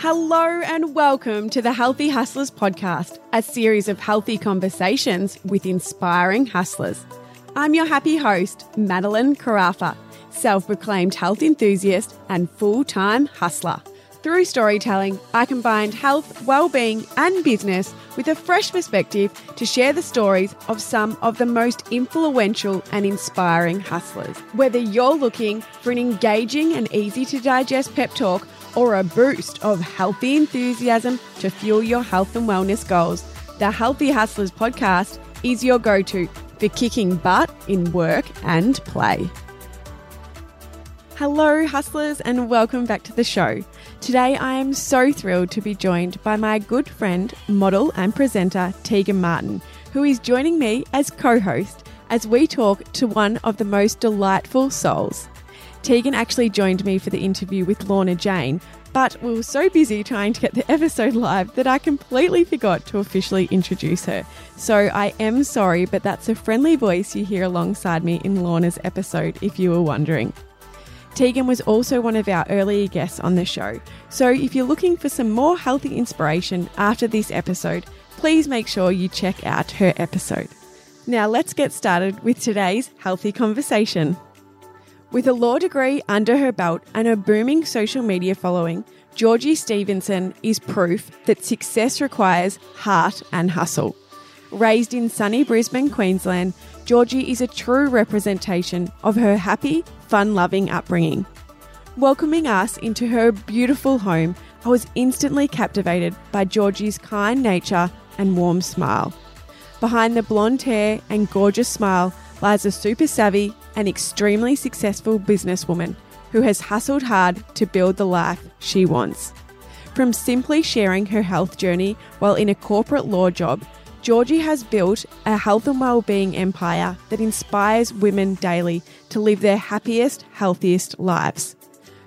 Hello and welcome to the Healthy Hustlers podcast, a series of healthy conversations with inspiring hustlers. I'm your happy host, Madeline Carafa, self proclaimed health enthusiast and full time hustler. Through storytelling, I combined health, well-being, and business with a fresh perspective to share the stories of some of the most influential and inspiring hustlers. Whether you're looking for an engaging and easy to digest pep talk or a boost of healthy enthusiasm to fuel your health and wellness goals, the Healthy Hustlers podcast is your go-to for kicking butt in work and play. Hello, hustlers, and welcome back to the show. Today, I am so thrilled to be joined by my good friend, model, and presenter Tegan Martin, who is joining me as co host as we talk to one of the most delightful souls. Tegan actually joined me for the interview with Lorna Jane, but we were so busy trying to get the episode live that I completely forgot to officially introduce her. So I am sorry, but that's a friendly voice you hear alongside me in Lorna's episode, if you were wondering. Tegan was also one of our earlier guests on the show, so if you're looking for some more healthy inspiration after this episode, please make sure you check out her episode. Now let's get started with today's healthy conversation. With a law degree under her belt and a booming social media following, Georgie Stevenson is proof that success requires heart and hustle. Raised in sunny Brisbane, Queensland, Georgie is a true representation of her happy, fun loving upbringing. Welcoming us into her beautiful home, I was instantly captivated by Georgie's kind nature and warm smile. Behind the blonde hair and gorgeous smile lies a super savvy and extremely successful businesswoman who has hustled hard to build the life she wants. From simply sharing her health journey while in a corporate law job Georgie has built a health and well-being empire that inspires women daily to live their happiest, healthiest lives.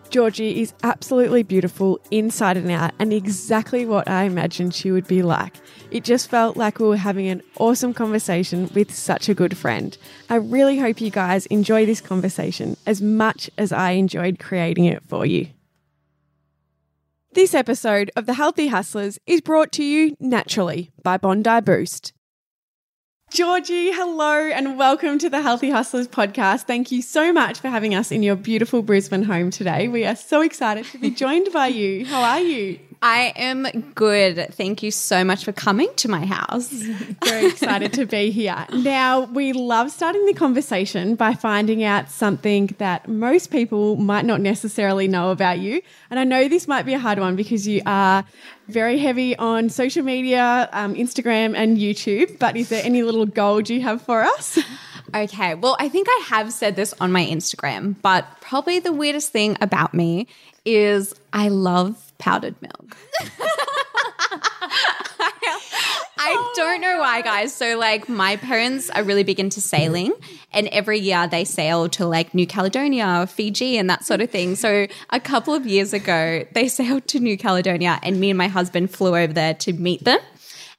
Georgie is absolutely beautiful inside and out and exactly what I imagined she would be like. It just felt like we were having an awesome conversation with such a good friend. I really hope you guys enjoy this conversation as much as I enjoyed creating it for you. This episode of The Healthy Hustlers is brought to you naturally by Bondi Boost. Georgie, hello and welcome to the Healthy Hustlers podcast. Thank you so much for having us in your beautiful Brisbane home today. We are so excited to be joined by you. How are you? I am good. Thank you so much for coming to my house. Very excited to be here. Now, we love starting the conversation by finding out something that most people might not necessarily know about you. And I know this might be a hard one because you are very heavy on social media, um, Instagram, and YouTube. But is there any little gold you have for us? Okay, well, I think I have said this on my Instagram, but probably the weirdest thing about me is I love powdered milk. I don't know why, guys. So, like, my parents are really big into sailing, and every year they sail to like New Caledonia, or Fiji, and that sort of thing. So, a couple of years ago, they sailed to New Caledonia, and me and my husband flew over there to meet them.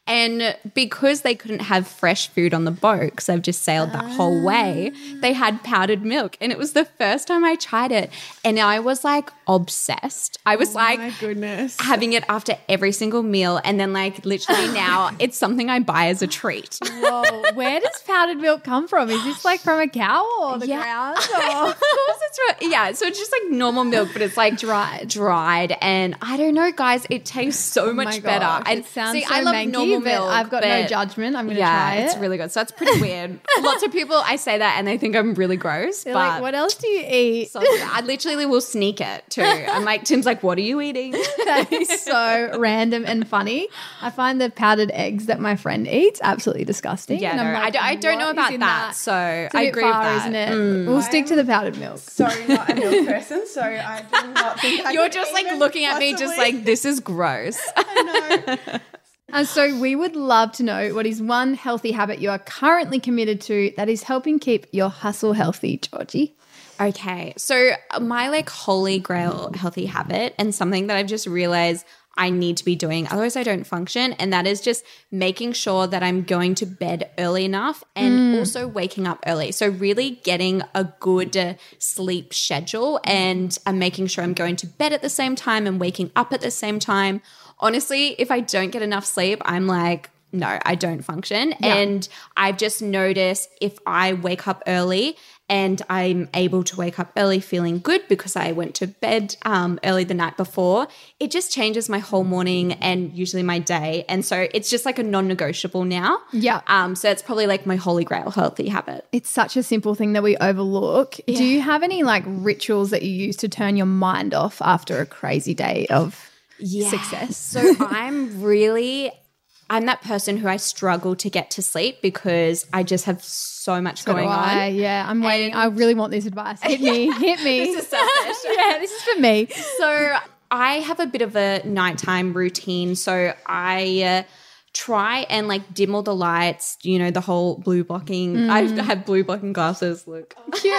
And because they couldn't have fresh food on the boat because they've just sailed that whole way, ah. they had powdered milk. And it was the first time I tried it. And I was like obsessed. I was oh like, my goodness. having it after every single meal. And then, like, literally now it's something I buy as a treat. Whoa, where does powdered milk come from? Is this like from a cow or the Yeah. ground? of Or? course it's right. Yeah, so it's just like normal milk, but it's like dried, dried, and I don't know, guys. It tastes so Oh much better. And it sounds see, so I love manky, normal but milk. I've got no judgment. I'm gonna yeah, try it's really good. So that's pretty weird. Lots of people, I say that, and they think I'm really gross. They're but like, what else do you eat? so I literally will sneak it too. I'm like, Tim's like, what are you eating? that is so random and funny. I find the powdered eggs that my friend eats absolutely disgusting. Yeah, and I'm no, like, I, don't, I don't know about in that, So It's a I bit agree far, with that. isn't it? Mm. We'll stick to the powdered milk. Sorry, not a milk person, so I do not think I You're could just like looking at me, just like this is gross. I know. And so we would love to know what is one healthy habit you are currently committed to that is helping keep your hustle healthy, Georgie. Okay. So, my like holy grail healthy habit and something that I've just realized I need to be doing. Otherwise, I don't function. And that is just making sure that I'm going to bed early enough and mm. also waking up early. So, really getting a good sleep schedule and I'm making sure I'm going to bed at the same time and waking up at the same time. Honestly, if I don't get enough sleep, I'm like, no, I don't function. And I've just noticed if I wake up early and I'm able to wake up early feeling good because I went to bed um, early the night before, it just changes my whole morning and usually my day. And so it's just like a non negotiable now. Yeah. Um, so it's probably like my holy grail healthy habit. It's such a simple thing that we overlook. Do you have any like rituals that you use to turn your mind off after a crazy day of yeah. success? So I'm really. I'm that person who I struggle to get to sleep because I just have so much going Do I? on. Yeah, I'm waiting. I really want this advice. Hit me, hit me. This is selfish. yeah, this is for me. So I have a bit of a nighttime routine. So I uh, try and like dim all the lights, you know, the whole blue blocking. I have blue blocking glasses. Look. Cute.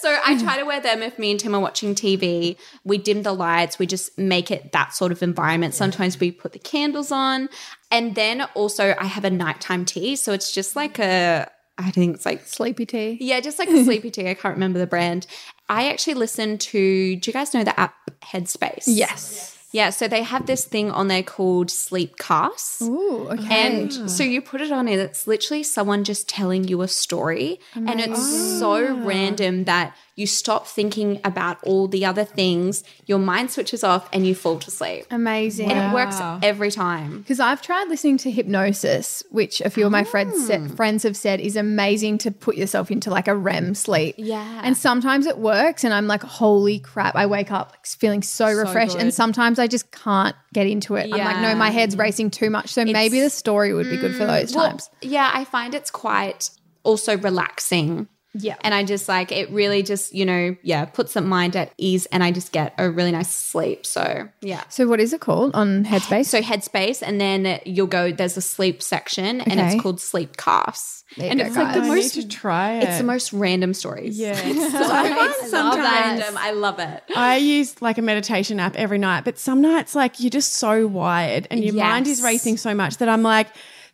So I try to wear them if me and Tim are watching TV. We dim the lights. We just make it that sort of environment. Sometimes we put the candles on. And then also I have a nighttime tea. So it's just like a, I think it's like Sleepy tea. yeah, just like a sleepy tea. I can't remember the brand. I actually listen to, do you guys know the app Headspace? Yes. Yeah, so they have this thing on there called Sleep Casts. Ooh, okay. And so you put it on and it's literally someone just telling you a story. And it's so random that you stop thinking about all the other things, your mind switches off and you fall to sleep. Amazing. And it works every time. Because I've tried listening to hypnosis, which a few of my friends said, oh. friends have said is amazing to put yourself into like a REM sleep. Yeah. And sometimes it works, and I'm like, holy crap! I wake up feeling so, refreshed, and sometimes I just can't get into it. I'm like, no, my head's racing too much. So maybe the story would be good for those mm, Well, times. yeah, I find it's quite also relaxing. Yeah. And I just like it really just, you know, yeah, puts the mind at ease and I just get a really nice sleep. So, yeah. So what is it called on Headspace? So headspace and then you'll go there's a sleep section and it's called sleep casts. There you and go, it's like the guys. I most need to try it. it's the most random stories. Yeah. It's Sometimes- random. I love it. I use like a meditation app every night, but some nights like you're just so wired and your mind is racing so much that I'm like,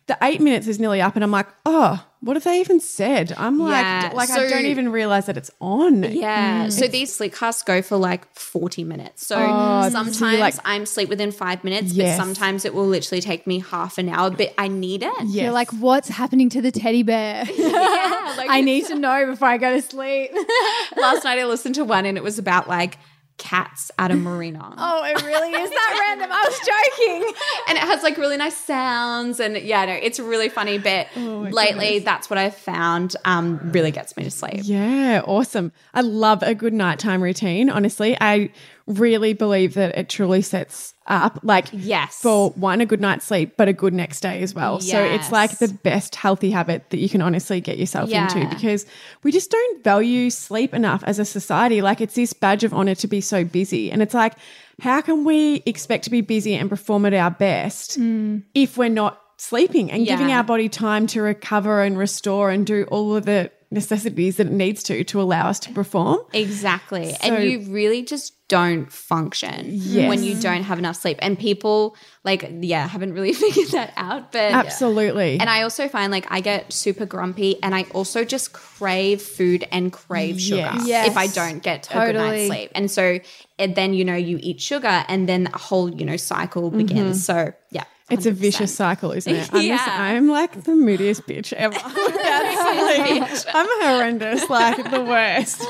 the eight minutes is nearly up, and I'm like, oh, what have they even said? I'm like, Yeah, like I don't even realize that it's on. Yeah. Mm. So these sleep casts go for like 40 minutes. So Oh, sometimes like- I'm sleep within five minutes, Yes. but sometimes it will literally take me half an hour, but I need it. Yes. You're like, what's happening to the teddy bear? Yeah, like I need to know before I go to sleep. last night I listened to one and it was about like cats at a marina. oh, it really is that random. I was joking. And it has like really nice sounds and yeah, no, it's a really funny. But lately that's what I've found um really gets me to sleep. Yeah, awesome. I love a good nighttime routine. Honestly, I really believe that it truly sets up like Yes. for one a good night's sleep, but a good next day as well. So it's like the best healthy habit that you can honestly get yourself into because we just don't value sleep enough as a society. Like it's this badge of honor to be so busy, and it's like how can we expect to be busy and perform at our best hmm. if we're not sleeping and giving our body time to recover and restore and do all of the necessities that it needs to to allow us to perform. Exactly. So- and you really just don't function Yes. when you don't have enough sleep. And people like yeah, haven't really figured that out. But Absolutely. And I also find like I get super grumpy and I also just crave food and crave sugar Yes. If I don't get a good night's sleep. And so and then, you know, you eat sugar and then a whole, you know, cycle begins. Mm-hmm. So yeah. It's a 100%. vicious cycle, isn't it? I'm, just- Yeah. I'm like the moodiest bitch ever. That's like- I'm horrendous, like the worst.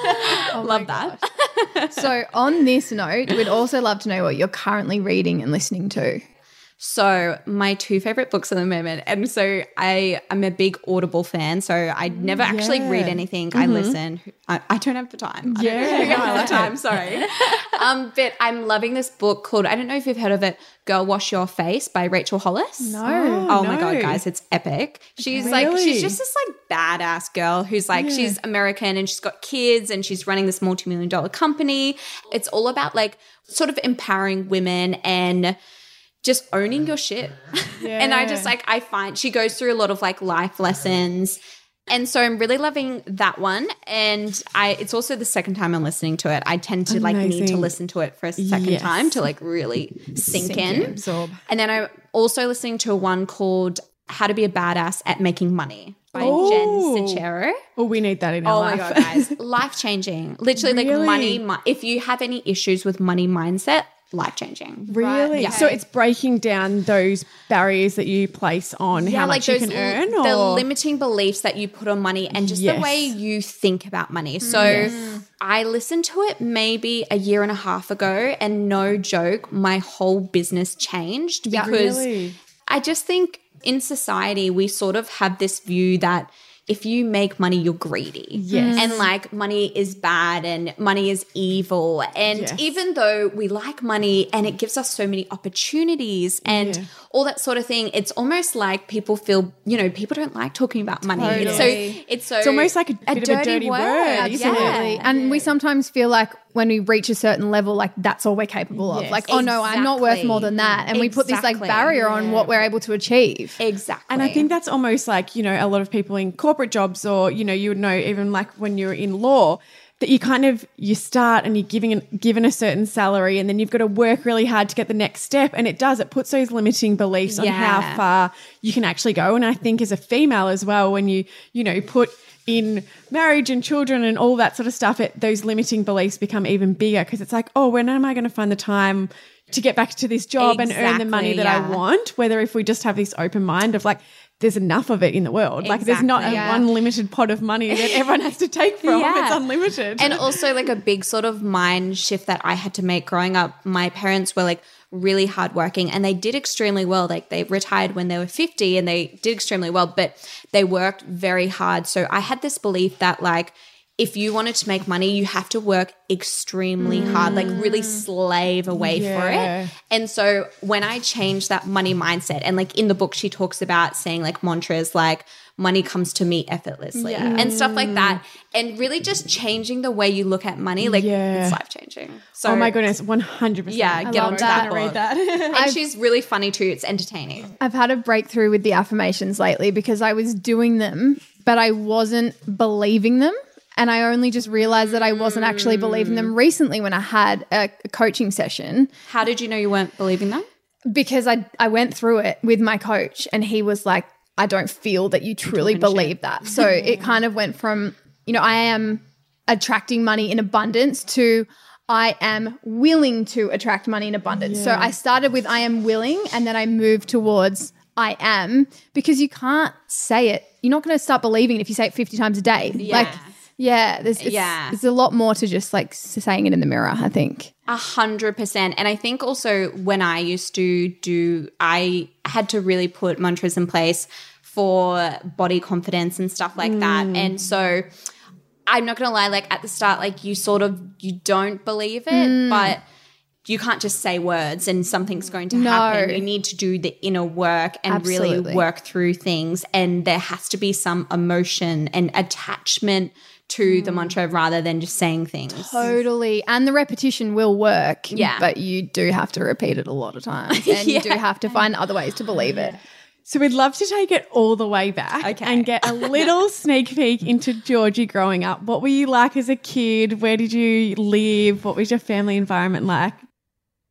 Love that. So, on this note, we'd also love to know what you're currently reading and listening to. So my two favorite books at the moment, and so I am a big Audible fan. So I never actually read anything. I listen. I, I don't have the time. Yeah. I don't Yeah, have the time. Sorry. um, but I'm loving this book called I don't know if you've heard of it. Girl, Wash Your Face by Rachel Hollis. No. Oh, my god, guys, it's epic. She's like she's just this like badass girl who's like she's American and she's got kids and she's running this multi-million dollar company. It's all about like sort of empowering women and just owning your shit. and I just like I find she goes through a lot of like life lessons And so I'm really loving that one. And I it's also the second time I'm listening to it. I tend to like need to listen to it for a second Yes. time to like really sink, in. Absorb. And then I'm also listening to one called How to Be a Badass at Making Money by Oh. Jen Sincero. Oh, we need that in our Oh life. my god, guys, life changing. Literally, Really? like money. If you have any issues with money mindset, life changing. Really? Yeah. So it's breaking down those barriers that you place on how much you can earn, earn, the limiting beliefs that you put on money, and just Yes. the way you think about money. Mm. So. I listened to it maybe a year and a half ago, and no joke, my whole business changed because Really? I just think in society we sort of have this view that if you make money, you're greedy. Yes. And like money is bad and money is evil. And Yes. even though we like money and it gives us so many opportunities and Yeah. all that sort of thing, it's almost like people feel, you know, people don't like talking about money. It's so it's so It's almost like a bit of a dirty word, isn't it? Absolutely. And we sometimes feel like when we reach a certain level, like that's all we're capable of. Yes. Like, oh no, I'm not worth more than that. And we put this like barrier on what we're able to achieve. Exactly. And I think that's almost like, you know, a lot of people in corporate jobs or, you know, you would know even like when you're in law that you kind of you start and you're giving an, given a certain salary and then you've got to work really hard to get the next step. And it does it puts those limiting beliefs on how far you can actually go. And I think as a female as well when you you know put in marriage and children and all that sort of stuff it those limiting beliefs become even bigger because it's like oh when am I going to find the time to get back to this job and earn the money Exactly, that I want? Whether if we just have this open mind of like there's enough of it in the world. Like there's not a Exactly. Yeah. one limited pot of money that everyone has to take from. Yeah. It's unlimited. and also like a big sort of mind shift that I had to make growing up. My parents were like really hardworking and they did extremely well. Like they retired when they were 50 and they did extremely well, but they worked very hard. So I had this belief that like if you wanted to make money, you have to work extremely hard, like really mm. slave away for it. And so when I changed that money mindset, and like in the book, she talks about saying like mantras like, money comes to me effortlessly and stuff like that. And really just changing the way you look at money, like Yeah. it's life changing. So, oh my goodness, 100%. Yeah, get on that. that. Read that. And she's really funny too. It's entertaining. I've had a breakthrough with the affirmations lately because I was doing them, but I wasn't believing them. And I only just realized that I wasn't actually believing them mm. recently when I had a, a coaching session How did you know you weren't believing them? because I, I went through it with my coach and he was like, I don't feel that you truly believe that. So it kind of went from, you know, I am attracting money in abundance to I am willing to attract money in abundance. So I started with I am willing and then I moved towards I am because you can't say it. You're not going to start believing it if you say it 50 times a day. Like, yeah, there's, it's, Yeah. there's a lot more to just like saying it in the mirror, I think. A hundred percent. And I think also when I used to do, I had to really put mantras in place for body confidence and stuff like that. Mm. And so I'm not gonna lie, like at the start, like you sort of you don't believe it, Mm. but you can't just say words and something's going to No. happen. You need to do the inner work and really work through things. And there has to be some emotion and attachment to Mm. the mantra rather than just saying things. Totally. And the repetition will work. Yeah. But you do have to repeat it a lot of times. And you do have to find other ways to believe it. So we'd love to take it all the way back Okay. and get a little sneak peek into Georgie growing up. What were you like as a kid? Where did you live? What was your family environment like?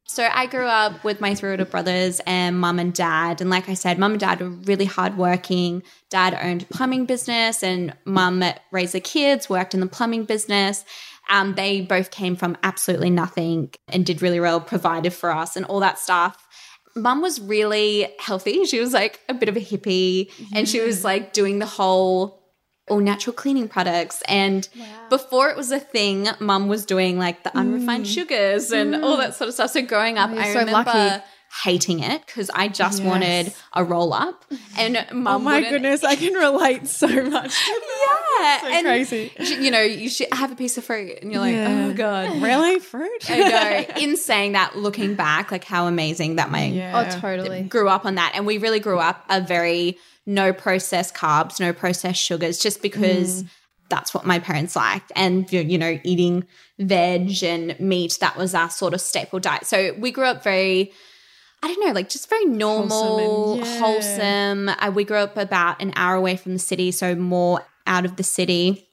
So I grew up with my three older brothers and mum and dad. And like I said, mum and dad were really hardworking. Dad owned a plumbing business and mum raised the kids, worked in the plumbing business. Um, they both came from absolutely nothing and did really well, provided for us and all that stuff. Mum was really healthy. She was like a bit of a hippie and she was like doing the whole all natural cleaning products. And before it was a thing, mum was doing like the unrefined mm. sugars and all mm. that sort of stuff. So growing up, you're I so remember lucky. Hating it because I just Yes. wanted a roll up. And mum Oh my wouldn't- goodness, I can relate so much. Yeah, so and crazy. you- You know, you should have a piece of fruit, and you're like, oh, Yeah. oh god. Really? Fruit? I know. In saying that, looking back, like how amazing that my Yeah. Oh, totally. grew up on that. And we really grew up a very no processed carbs, no processed sugars, just because mm. that's what my parents liked. And, you you know, eating veg and meat, that was our sort of staple diet. So we grew up very, I don't know, like just very normal, Wholesome and- yeah. wholesome. Uh, we grew up about an hour away from the city, so more out of the city.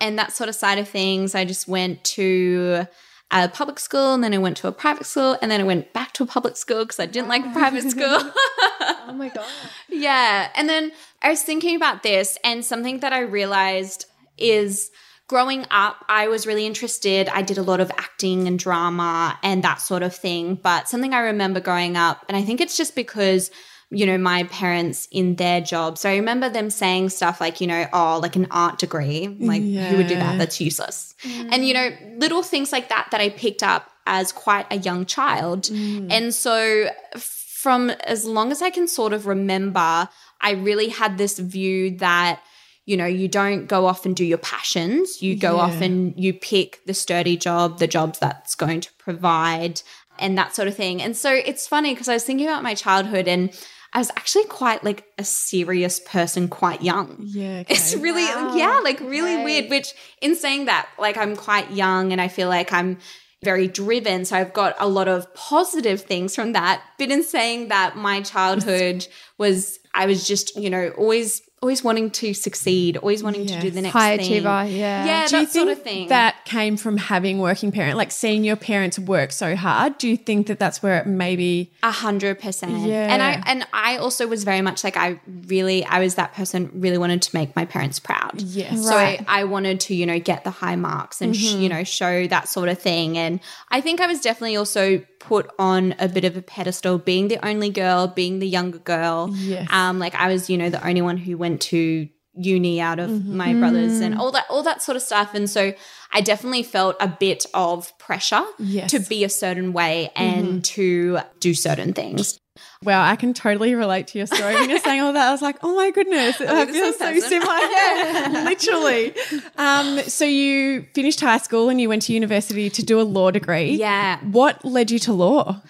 And that sort of side of things, I just went to a public school and then I went to a private school and then I went back to a public school because I didn't like private school. oh my god. yeah. And then I was thinking about this and something that I realized is growing up, I was really interested. I did a lot of acting and drama and that sort of thing. But something I remember growing up, and I think it's just because you know, my parents in their job. So I remember them saying stuff like, you know, oh, like an art degree. Like, yeah. who would do that? That's useless. Mm. And, you know, little things like that that I picked up as quite a young child. Mm. And so from as long as I can sort of remember, I really had this view that you know, you don't go off and do your passions. You go yeah. off and you pick the sturdy job, the jobs that's going to provide and that sort of thing. And so it's funny because I was thinking about my childhood and I was actually quite like a serious person quite young. Yeah. Okay. It's really, wow. yeah, like really right. weird. Which, in saying that, like I'm quite young and I feel like I'm very driven. So I've got a lot of positive things from that. But in saying that, my childhood was, I was just, you know, always always wanting to succeed, always wanting yes. to do the next high thing. achiever, yeah, yeah, do that sort of thing. That came from having working parent, like seeing your parents work so hard. Do you think that that's where it maybe a hundred percent? Yeah, and I and I also was very much like I really I was that person really wanted to make my parents proud. Yes, so right. I, I, wanted to you know get the high marks and mm-hmm. sh- you know show that sort of thing. And I think I was definitely also put on a bit of a pedestal being the only girl being the younger girl yes. um like i was you know the only one who went to uni out of mm-hmm. my brothers and all that all that sort of stuff and so i definitely felt a bit of pressure yes. to be a certain way and mm-hmm. to do certain things Wow, I can totally relate to your story. When you're saying all that, I was like, oh my goodness, I feel so similar. Yeah, literally. Um, so you finished high school and you went to university to do a law degree. Yeah. What led you to law?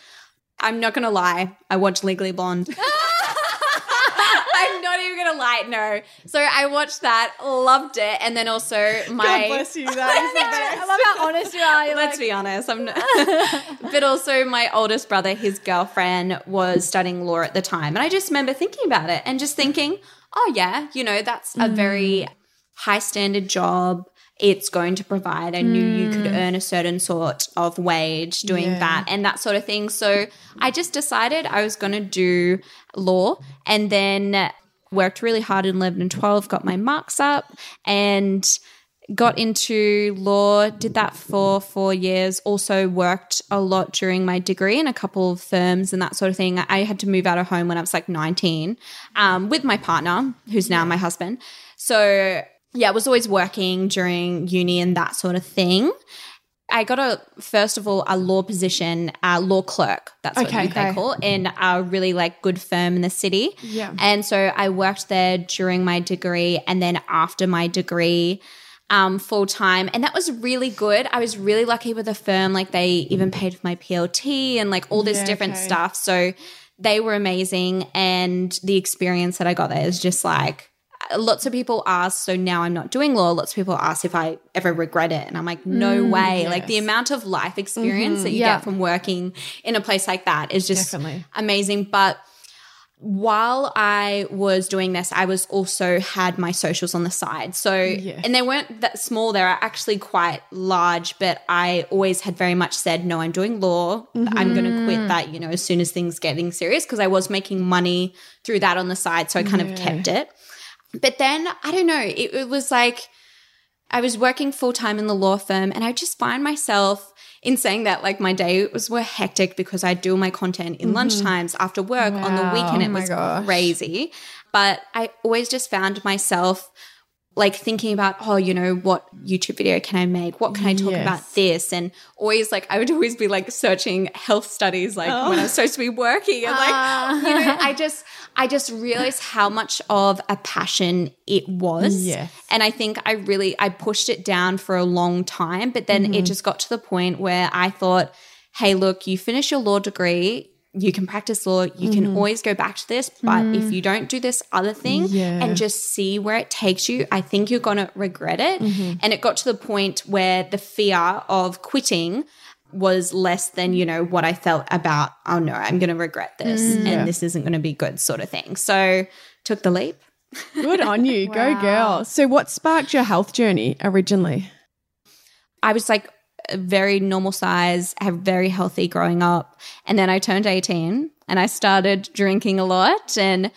I'm not going to lie. I watched Legally Blonde. I'm not gonna lie, no. So I watched that, loved it, and then also my God bless you. That is the best. I love how honest you are. You're Let's like- be honest. I'm not, but also my oldest brother, his girlfriend was studying law at the time, and I just remember thinking about it and just thinking, oh yeah, you know, that's a very high standard job it's going to provide. I knew mm. you could hmm. earn a certain sort of wage doing yeah. that and that sort of thing. So I just decided I was going to do law and then worked really hard in 11 and 12, got my marks up and got into law, did that for four years, also worked a lot during my degree in a couple of firms and that sort of thing. I had to move out of home when I was like 19 um, with my partner, who's now my husband. So yeah, I was always working during uni and that sort of thing. I got a first of all a law position, a law clerk. That's what okay, they call in a really like good firm in the city. Yeah, and so I worked there during my degree, and then after my degree, um, full time, and that was really good. I was really lucky with the firm; like they even paid for my PLT and like all this yeah, different okay. stuff. So they were amazing, and the experience that I got there is just like lots of people ask, so now I'm not doing law. Lots of people ask if I ever regret it. And I'm like, no mm, way. Yes. Like the amount of life experience mm-hmm, that you yeah. get from working in a place like that is just Definitely. amazing. But while I was doing this, I was also had my socials on the side. So, and they weren't that small, they were actually quite large, but I always had very much said, no, I'm doing law. Mm-hmm. I'm going to quit that, you know, as soon as things getting serious because I was making money through that on the side. So I kind yeah. of kept it. But then I don't know, it, it was like I was working full time in the law firm and I just find myself in saying that like my day was were hectic because I do my content in mm-hmm. lunchtimes after work wow. on the weekend. It oh was gosh. crazy. But I always just found myself like thinking about, oh, you know, what YouTube video can I make? What can I talk yes. about this? And always like, I would always be like searching health studies, like oh. when I'm supposed to be working. And like, uh. you know, I just, I just realized how much of a passion it was. Yes. And I think I really, I pushed it down for a long time, but then mm-hmm. it just got to the point where I thought, hey, look, you finish your law degree, you can practice law, you mm-hmm. can always go back to this. But mm. if you don't do this other thing yeah. and just see where it takes you, I think you're going to regret it. Mm-hmm. And it got to the point where the fear of quitting was less than, you know, what I felt about, oh no, I'm going to regret this mm. and this isn't going to be good sort of thing. So took the leap Good on you. Go, girl. So, what sparked your health journey originally? I was like a very normal size, have very healthy growing up. And then I turned 18 and I started drinking a lot and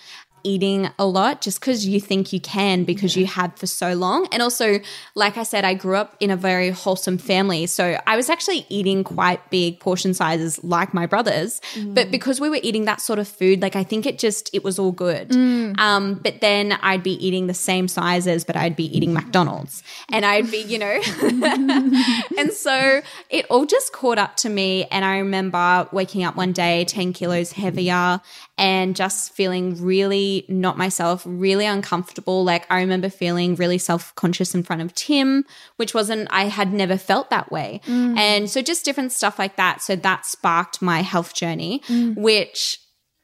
eating a lot just because you think you can because you have for so long. And also, like I said, I grew up in a very wholesome family. So I was actually eating quite big portion sizes like my brothers. Mm. But because we were eating that sort of food, like I think it just, it was all good. Mm. Um, but then I'd be eating the same sizes, but I'd be eating McDonald's and I'd be, you know. and so it all just caught up to me. And I remember waking up one day 10 kilos heavier and just feeling really not myself, really uncomfortable. Like I remember feeling really self conscious in front of Tim, which wasn't, I had never felt that way. Mm. And so just different stuff like that. So that sparked my health journey, mm. which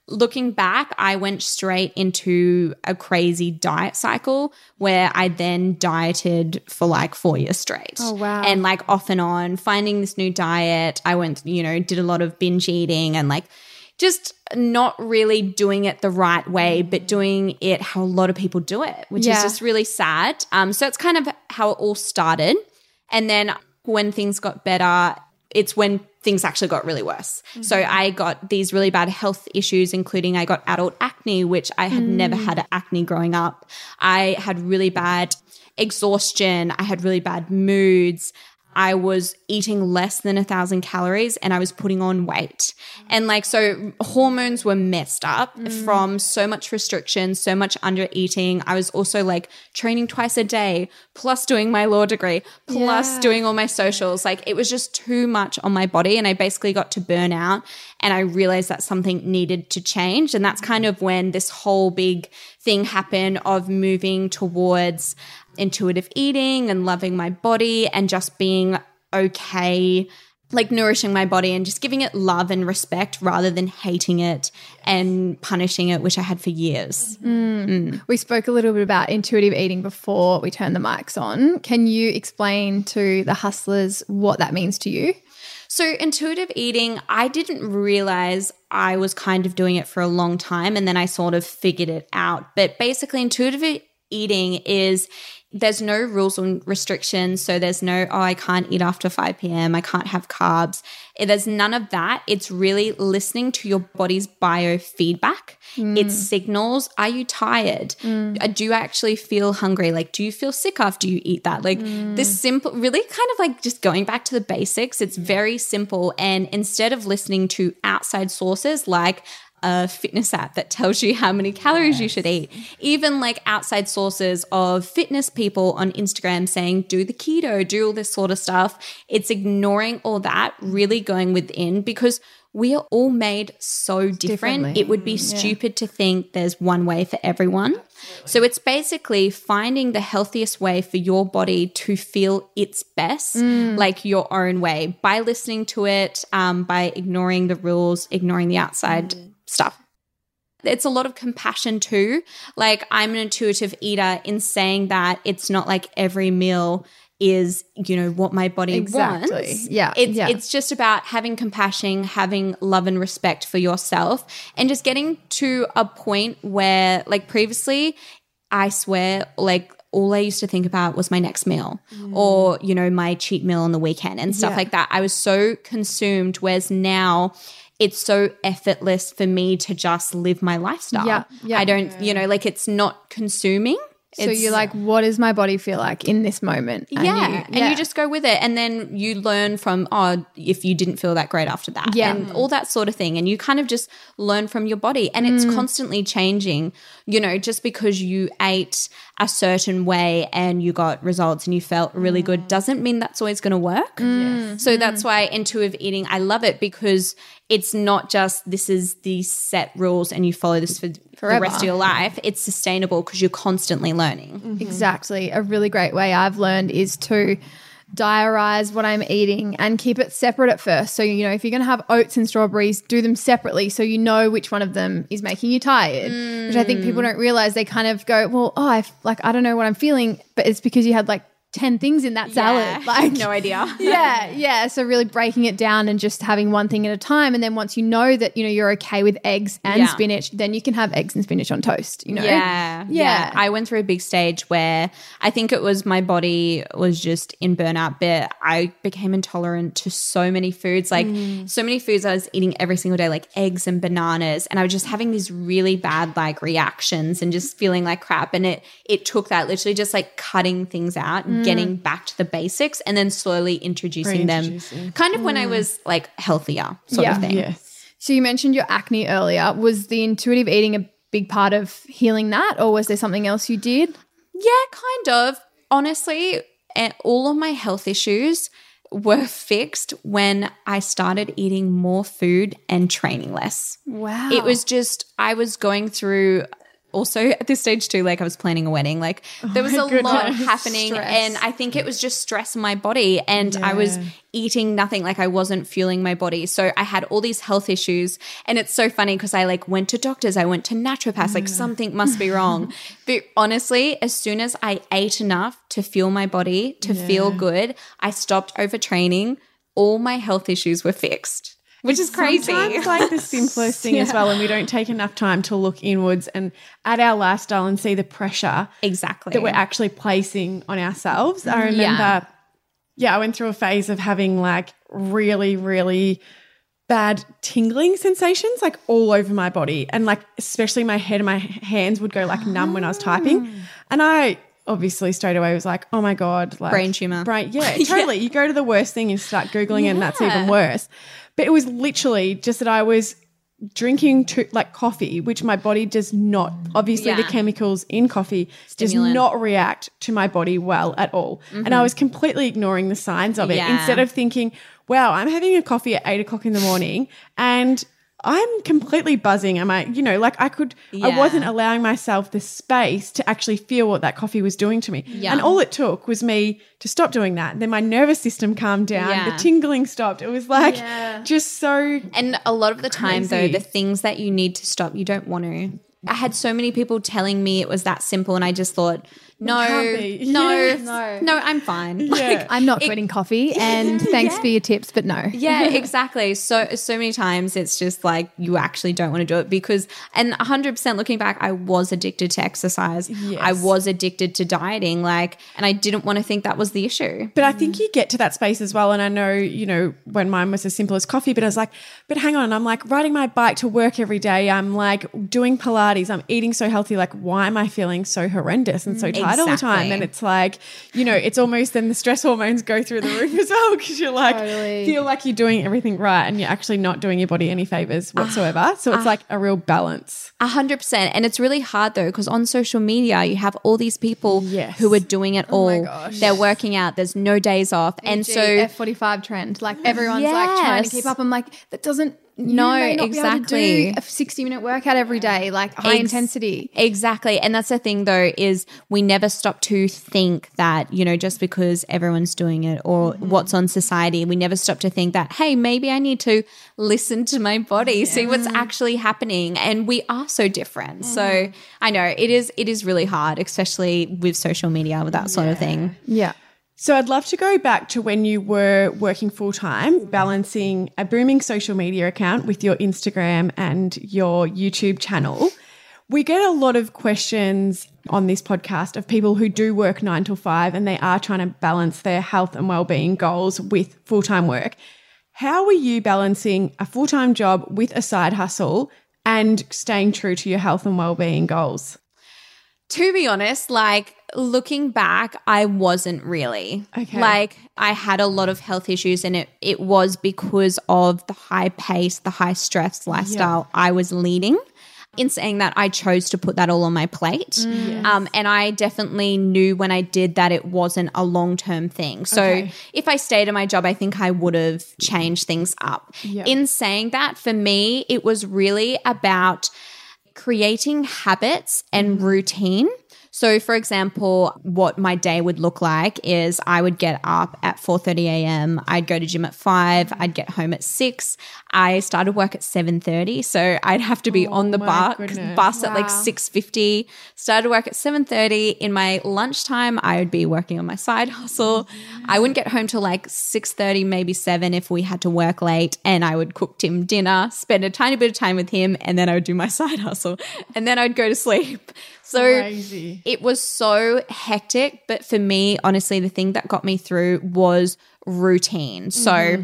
looking back, I went straight into a crazy diet cycle where I then dieted for like four years straight. Oh, wow. And like off and on, finding this new diet. I went, you know, did a lot of binge eating and like, just not really doing it the right way, but doing it how a lot of people do it, which yeah. is just really sad. Um, so it's kind of how it all started. And then when things got better, it's when things actually got really worse. Mm-hmm. So I got these really bad health issues, including I got adult acne, which I had mm. never had acne growing up. I had really bad exhaustion. I had really bad moods. I was eating less than a thousand calories and I was putting on weight. And like, so hormones were messed up mm. from so much restriction, so much under eating. I was also like training twice a day, plus doing my law degree, plus yeah. doing all my socials. Like, it was just too much on my body. And I basically got to burn out and I realized that something needed to change. And that's kind of when this whole big thing happened of moving towards intuitive eating and loving my body and just being okay like nourishing my body and just giving it love and respect rather than hating it and punishing it, which I had for years. Mm. Mm. We spoke a little bit about intuitive eating before we turned the mics on. Can you explain to the hustlers what that means to you? So, intuitive eating, I didn't realize I was kind of doing it for a long time and then I sort of figured it out. But basically, intuitive eating is there's no rules and restrictions. So there's no, oh, I can't eat after 5 p.m., I can't have carbs. There's none of that. It's really listening to your body's biofeedback. Mm. Its signals. Are you tired? Mm. Do you actually feel hungry? Like, do you feel sick after you eat that? Like, mm. this simple, really kind of like just going back to the basics. It's very simple. And instead of listening to outside sources like, a fitness app that tells you how many calories yes. you should eat. Even like outside sources of fitness people on Instagram saying, do the keto, do all this sort of stuff. It's ignoring all that, really going within because we are all made so different. It would be stupid yeah. to think there's one way for everyone. So it's basically finding the healthiest way for your body to feel its best, mm. like your own way, by listening to it, um, by ignoring the rules, ignoring the outside mm stuff. It's a lot of compassion too. Like, I'm an intuitive eater in saying that it's not like every meal is you know what my body exactly. wants. Yeah, it's yeah. it's just about having compassion, having love and respect for yourself, and just getting to a point where, like previously, I swear, like all I used to think about was my next meal mm. or you know my cheat meal on the weekend and stuff yeah. like that. I was so consumed. Whereas now it's so effortless for me to just live my lifestyle. Yeah, yeah. I don't, you know, like it's not consuming. So you're like, what does my body feel like in this moment? And yeah, you, yeah. And you just go with it. And then you learn from, oh, if you didn't feel that great after that. Yeah. And all that sort of thing. And you kind of just learn from your body. And it's mm. constantly changing. You know, just because you ate a certain way and you got results and you felt really mm. good doesn't mean that's always going to work. Mm. So that's mm. why intuitive eating, I love it because it's not just this is the set rules and you follow this for Forever. the rest of your life. It's sustainable because you're constantly learning. Mm-hmm. Exactly. A really great way I've learned is to diarize what I'm eating and keep it separate at first. So, you know, if you're going to have oats and strawberries, do them separately so you know which one of them is making you tired, mm. which I think people don't realize. They kind of go, well, oh, I like, I don't know what I'm feeling, but it's because you had like 10 things in that salad. Like no idea. yeah, yeah. So really breaking it down and just having one thing at a time. And then once you know that, you know, you're okay with eggs and Yeah. spinach, then you can have eggs and spinach on toast, you know? Yeah, Yeah. I went through a big stage where I think it was my body was just in burnout, but I became intolerant to so many foods, like mm. so many foods I was eating every single day, like eggs and bananas, and I was just having these really bad like reactions and just feeling like crap. And it it took that literally just like cutting things out, getting back to the basics, and then slowly introducing them, kind of when I was like healthier, sort Yeah. of thing. Yes. So you mentioned your acne earlier. Was the intuitive eating a big part of healing that, or was there something else you did? Yeah, kind of. Honestly, eh, all of my health issues were fixed when I started eating more food and training less. Wow. It was just, I was going through. Also, at this stage too, like I was planning a wedding, like there was a lot happening, Stress. and I think it was just stress in my body, and I was eating nothing, like I wasn't fueling my body. So I had all these health issues, and it's so funny because I like went to doctors, I went to naturopaths, like something must be wrong. but honestly, as soon as I ate enough to fuel my body to feel good, I stopped overtraining. All my health issues were fixed, which is crazy. Sometimes like the simplest thing as well, and we don't take enough time to look inwards and at our lifestyle and see the pressure exactly. that we're actually placing on ourselves. I remember, Yeah. yeah. I went through a phase of having like really, really bad tingling sensations like all over my body. And like, especially my head and my hands would go like numb when I was typing. Ah. And I obviously straight away was like, oh my God, like Brain tumor. Brain, yeah, totally. You go to the worst thing and start Googling it, and that's even worse. But it was literally just that I was drinking too, like coffee, which my body does not. Obviously, the chemicals in coffee Stimulant. does not react to my body well at all, and I mm-hmm. was completely ignoring the signs of it Yeah. instead of thinking, "Wow, I'm having a coffee at eight o'clock in the morning and." I'm completely buzzing. Am I, you know, like I could, yeah. I wasn't allowing myself the space to actually feel what that coffee was doing to me. Yeah. And all it took was me to stop doing that. Then my nervous system calmed down. Yeah. The tingling stopped. It was like just so And a lot of the time, though, the things that you need to stop, you don't want to. I had so many people telling me it was that simple, and I just thought, no, no, Yes. no, no, I'm fine. Like, I'm not quitting coffee, and thanks for your tips, but no. yeah, exactly. So so many times it's just like you actually don't want to do it because and 100% looking back I was addicted to exercise. I was addicted to dieting like and I didn't want to think that was the issue. But I think you get to that space as well. And I know, you know, when mine was as simple as coffee, but I was like, but hang on, I'm like riding my bike to work every day. I'm like doing Pilates. I'm eating so healthy. Like, why am I feeling so horrendous and so mm, tired all the time? And it's like, you know, it's almost then the stress hormones go through the roof as well because you're like, Totally. feel like you're doing everything right and you're actually not doing your body any favors ah, whatsoever. so it's ah. like a real balance. A hundred percent. And it's really hard though, because on social media you have all these people Yes. who are doing it oh all. gosh. They're working out, there's no days off. And so F45 trend, like everyone's like trying to keep up. I'm like, that doesn't. No, may not Be able exactly. to do a 60 minute workout every day, like high Ex- intensity. Exactly. And that's the thing though, is we never stop to think that, you know, just because everyone's doing it or mm-hmm. what's on society, we never stop to think that, hey, maybe I need to listen to my body, see what's actually happening. And we are so different. So mm-hmm. I know it is it is really hard, especially with social media, with that sort of thing. Yeah. So I'd love to go back to when you were working full time, balancing a booming social media account with your Instagram and your YouTube channel. We get a lot of questions on this podcast of people who do work nine till five and they are trying to balance their health and well-being goals with full-time work. How are you balancing a full-time job with a side hustle and staying true to your health and well-being goals? To be honest, like looking back, I wasn't really. Okay. Like I had a lot of health issues and it it was because of the high pace, the high stress lifestyle I was leading. In saying that, I chose to put that all on my plate. Um, and I definitely knew when I did that it wasn't a long term thing. So Okay. if I stayed at my job, I think I would have changed things up. In saying that, for me, it was really about creating habits and routine. So for example, what my day would look like is I would get up at 4:30 a.m. I'd go to gym at 5, I'd get home at 6. I started work at 7:30, so I'd have to be Oh on the goodness. bus at like 6:50. Started work at 7:30. In my lunchtime, I would be working on my side hustle. Mm-hmm. I wouldn't get home till like 6:30, maybe 7 if we had to work late, and I would cook Tim dinner, spend a tiny bit of time with him, and then I would do my side hustle, and then I'd go to sleep. So Crazy. it was so hectic, but for me, honestly, the thing that got me through was routine. So mm-hmm.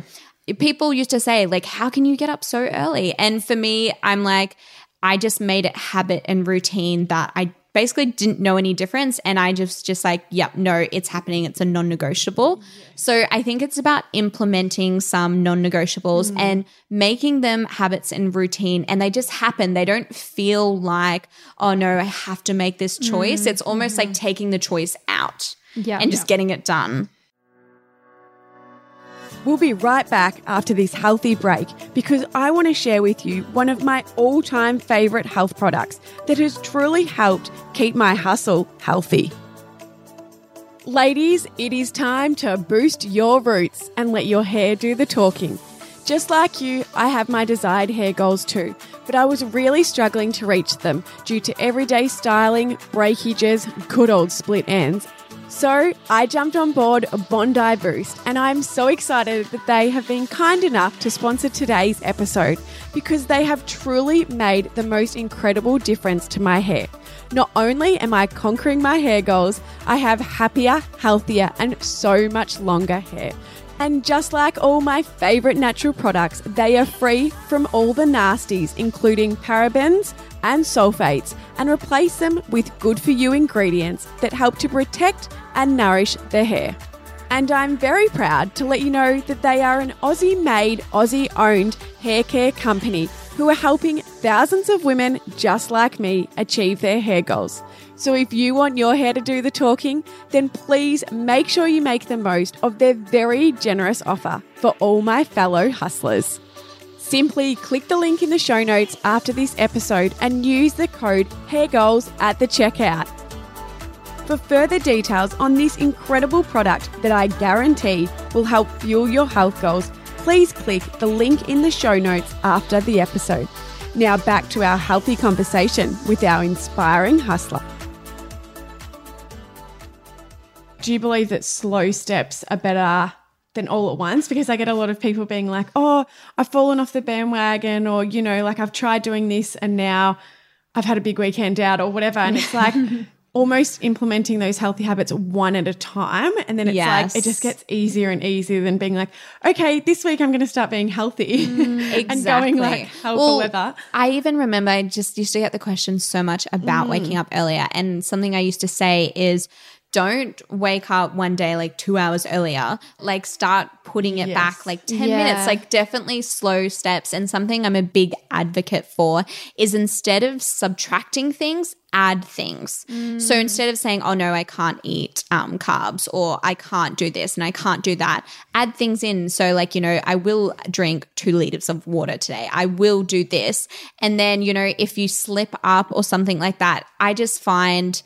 People used to say, like, how can you get up so early? And for me, I'm like, I just made it habit and routine that I basically didn't know any difference and I just just like, yep, no, it's happening. It's a non-negotiable. So I think it's about implementing some non-negotiables mm. and making them habits and routine and they just happen. They don't feel like, oh no, I have to make this choice. Mm, it's almost like mm-hmm. taking the choice out Yeah. and just getting it done. We'll be right back after this healthy break because I want to share with you one of my all time favourite health products that has truly helped keep my hustle healthy. Ladies, it is time to boost your roots and let your hair do the talking. Just like you, I have my desired hair goals too, but I was really struggling to reach them due to everyday styling, breakages, good old split ends, so I jumped on board Bondi Boost, and I'm so excited that they have been kind enough to sponsor today's episode because they have truly made the most incredible difference to my hair. Not only am I conquering my hair goals, I have happier, healthier, and so much longer hair. And just like all my favourite natural products, they are free from all the nasties, including parabens and sulfates, and replace them with good for you ingredients that help to protect and nourish their hair. And I'm very proud to let you know that they are an Aussie made, Aussie owned hair care company who are helping thousands of women just like me achieve their hair goals. So if you want your hair to do the talking, then please make sure you make the most of their very generous offer for all my fellow hustlers. Simply click the link in the show notes after this episode and use the code HAIRGOALS at the checkout. For further details on this incredible product that I guarantee will help fuel your health goals, please click the link in the show notes after the episode. Now back to our healthy conversation with our inspiring hustler. Do you believe that slow steps are better than all at once? Because I get a lot of people being like, oh, I've fallen off the bandwagon, or, you know, like I've tried doing this and now I've had a big weekend out, or whatever. And it's like, almost implementing those healthy habits one at a time. And then it's Yes. like, it just gets easier and easier than being like, okay, this week I'm going to start being healthy and going like hell Well, leather. I even remember I just used to get the question so much about Mm. waking up earlier. And something I used to say is don't wake up one day like two hours earlier. Like start putting it Yes. back like 10 Yeah. minutes, like definitely slow steps. And something I'm a big advocate for is instead of subtracting things, add things. So instead of saying, oh no, I can't eat um, carbs or I can't do this and I can't do that, add things in. So, like, you know, I will drink two liters of water today. I will do this. And then, you know, if you slip up or something like that, I just find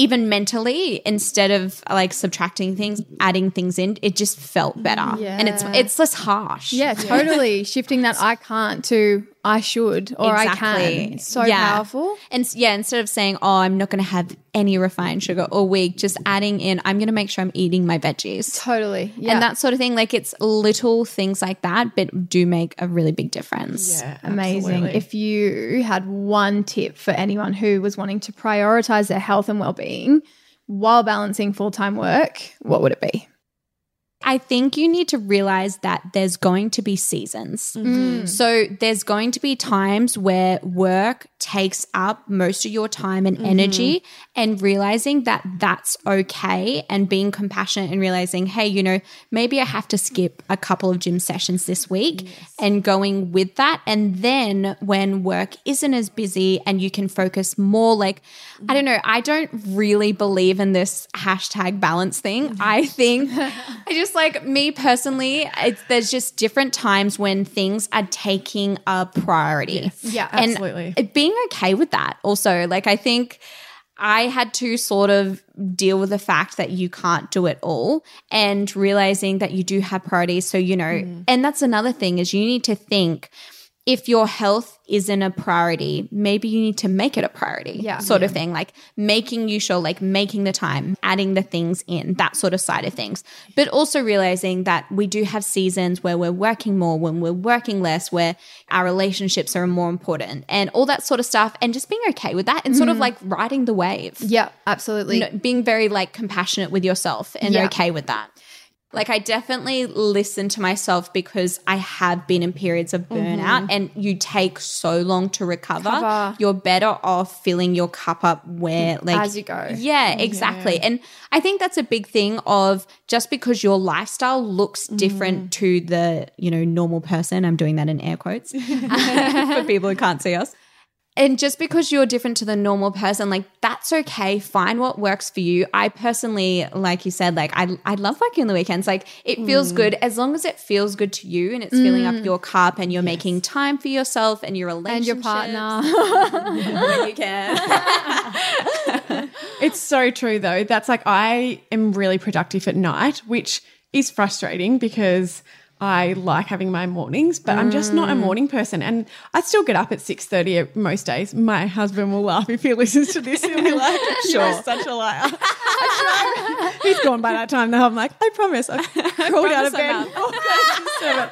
even mentally instead of like subtracting things adding things in it just felt better. And it's it's less harsh. Yeah, totally. Shifting that I can't to I should or I can. It's so Yeah. powerful. And yeah, instead of saying, "Oh, I'm not going to have any refined sugar all week," just adding in, "I'm going to make sure I'm eating my veggies." Totally. Yeah. And that sort of thing, like it's little things like that, but do make a really big difference. Yeah, Amazing. absolutely. If you had one tip for anyone who was wanting to prioritize their health and well-being while balancing full-time work, what would it be? I think you need to realize that there's going to be seasons. Mm-hmm. So there's going to be times where work takes up most of your time and mm-hmm. energy, and realizing that that's okay and being compassionate and realizing, hey, you know, maybe I have to skip a couple of gym sessions this week and going with that. And then when work isn't as busy and you can focus more, like, I don't know, I don't really believe in this hashtag balance thing. Mm-hmm. I think I just like me personally, it's, there's just different times when things are taking a priority. Yeah, And absolutely. being okay with that also. Like, I think. I had to sort of deal with the fact that you can't do it all and realizing that you do have priorities. So, you know, mm. and that's another thing is you need to think if your health isn't a priority, maybe you need to make it a priority. Yeah. Sort of thing. Like making you sure, like making the time, adding the things in, that sort of side of things. But also realizing that we do have seasons where we're working more, when we're working less, where our relationships are more important and all that sort of stuff. And just being okay with that and sort of mm-hmm. like riding the wave. Yeah, absolutely. You know, being very like compassionate with yourself and Yeah. okay with that. Like I definitely listen to myself because I have been in periods of burnout mm-hmm. and you take so long to recover. Cover. You're better off filling your cup up where mm, like As you go. Yeah, exactly. And I think that's a big thing of just because your lifestyle looks mm. different to the, you know, normal person. I'm doing that in air quotes for people who can't see us. And just because you're different to the normal person, like that's okay. Find what works for you. I personally, like you said, like I, I love working on the weekends. Like it feels mm. good as long as it feels good to you and it's filling up mm. your cup and you're making time for yourself and your relationship and your partner. when you can. It's so true though. That's like I am really productive at night, which is frustrating because I like having my mornings, but I'm just not a morning person. And I still get up at six thirty most days. My husband will laugh if he listens to this. He'll be like, "You're such a liar." He's gone by that time. Now I'm like, "I promise." I've crawled out of bed. Oh,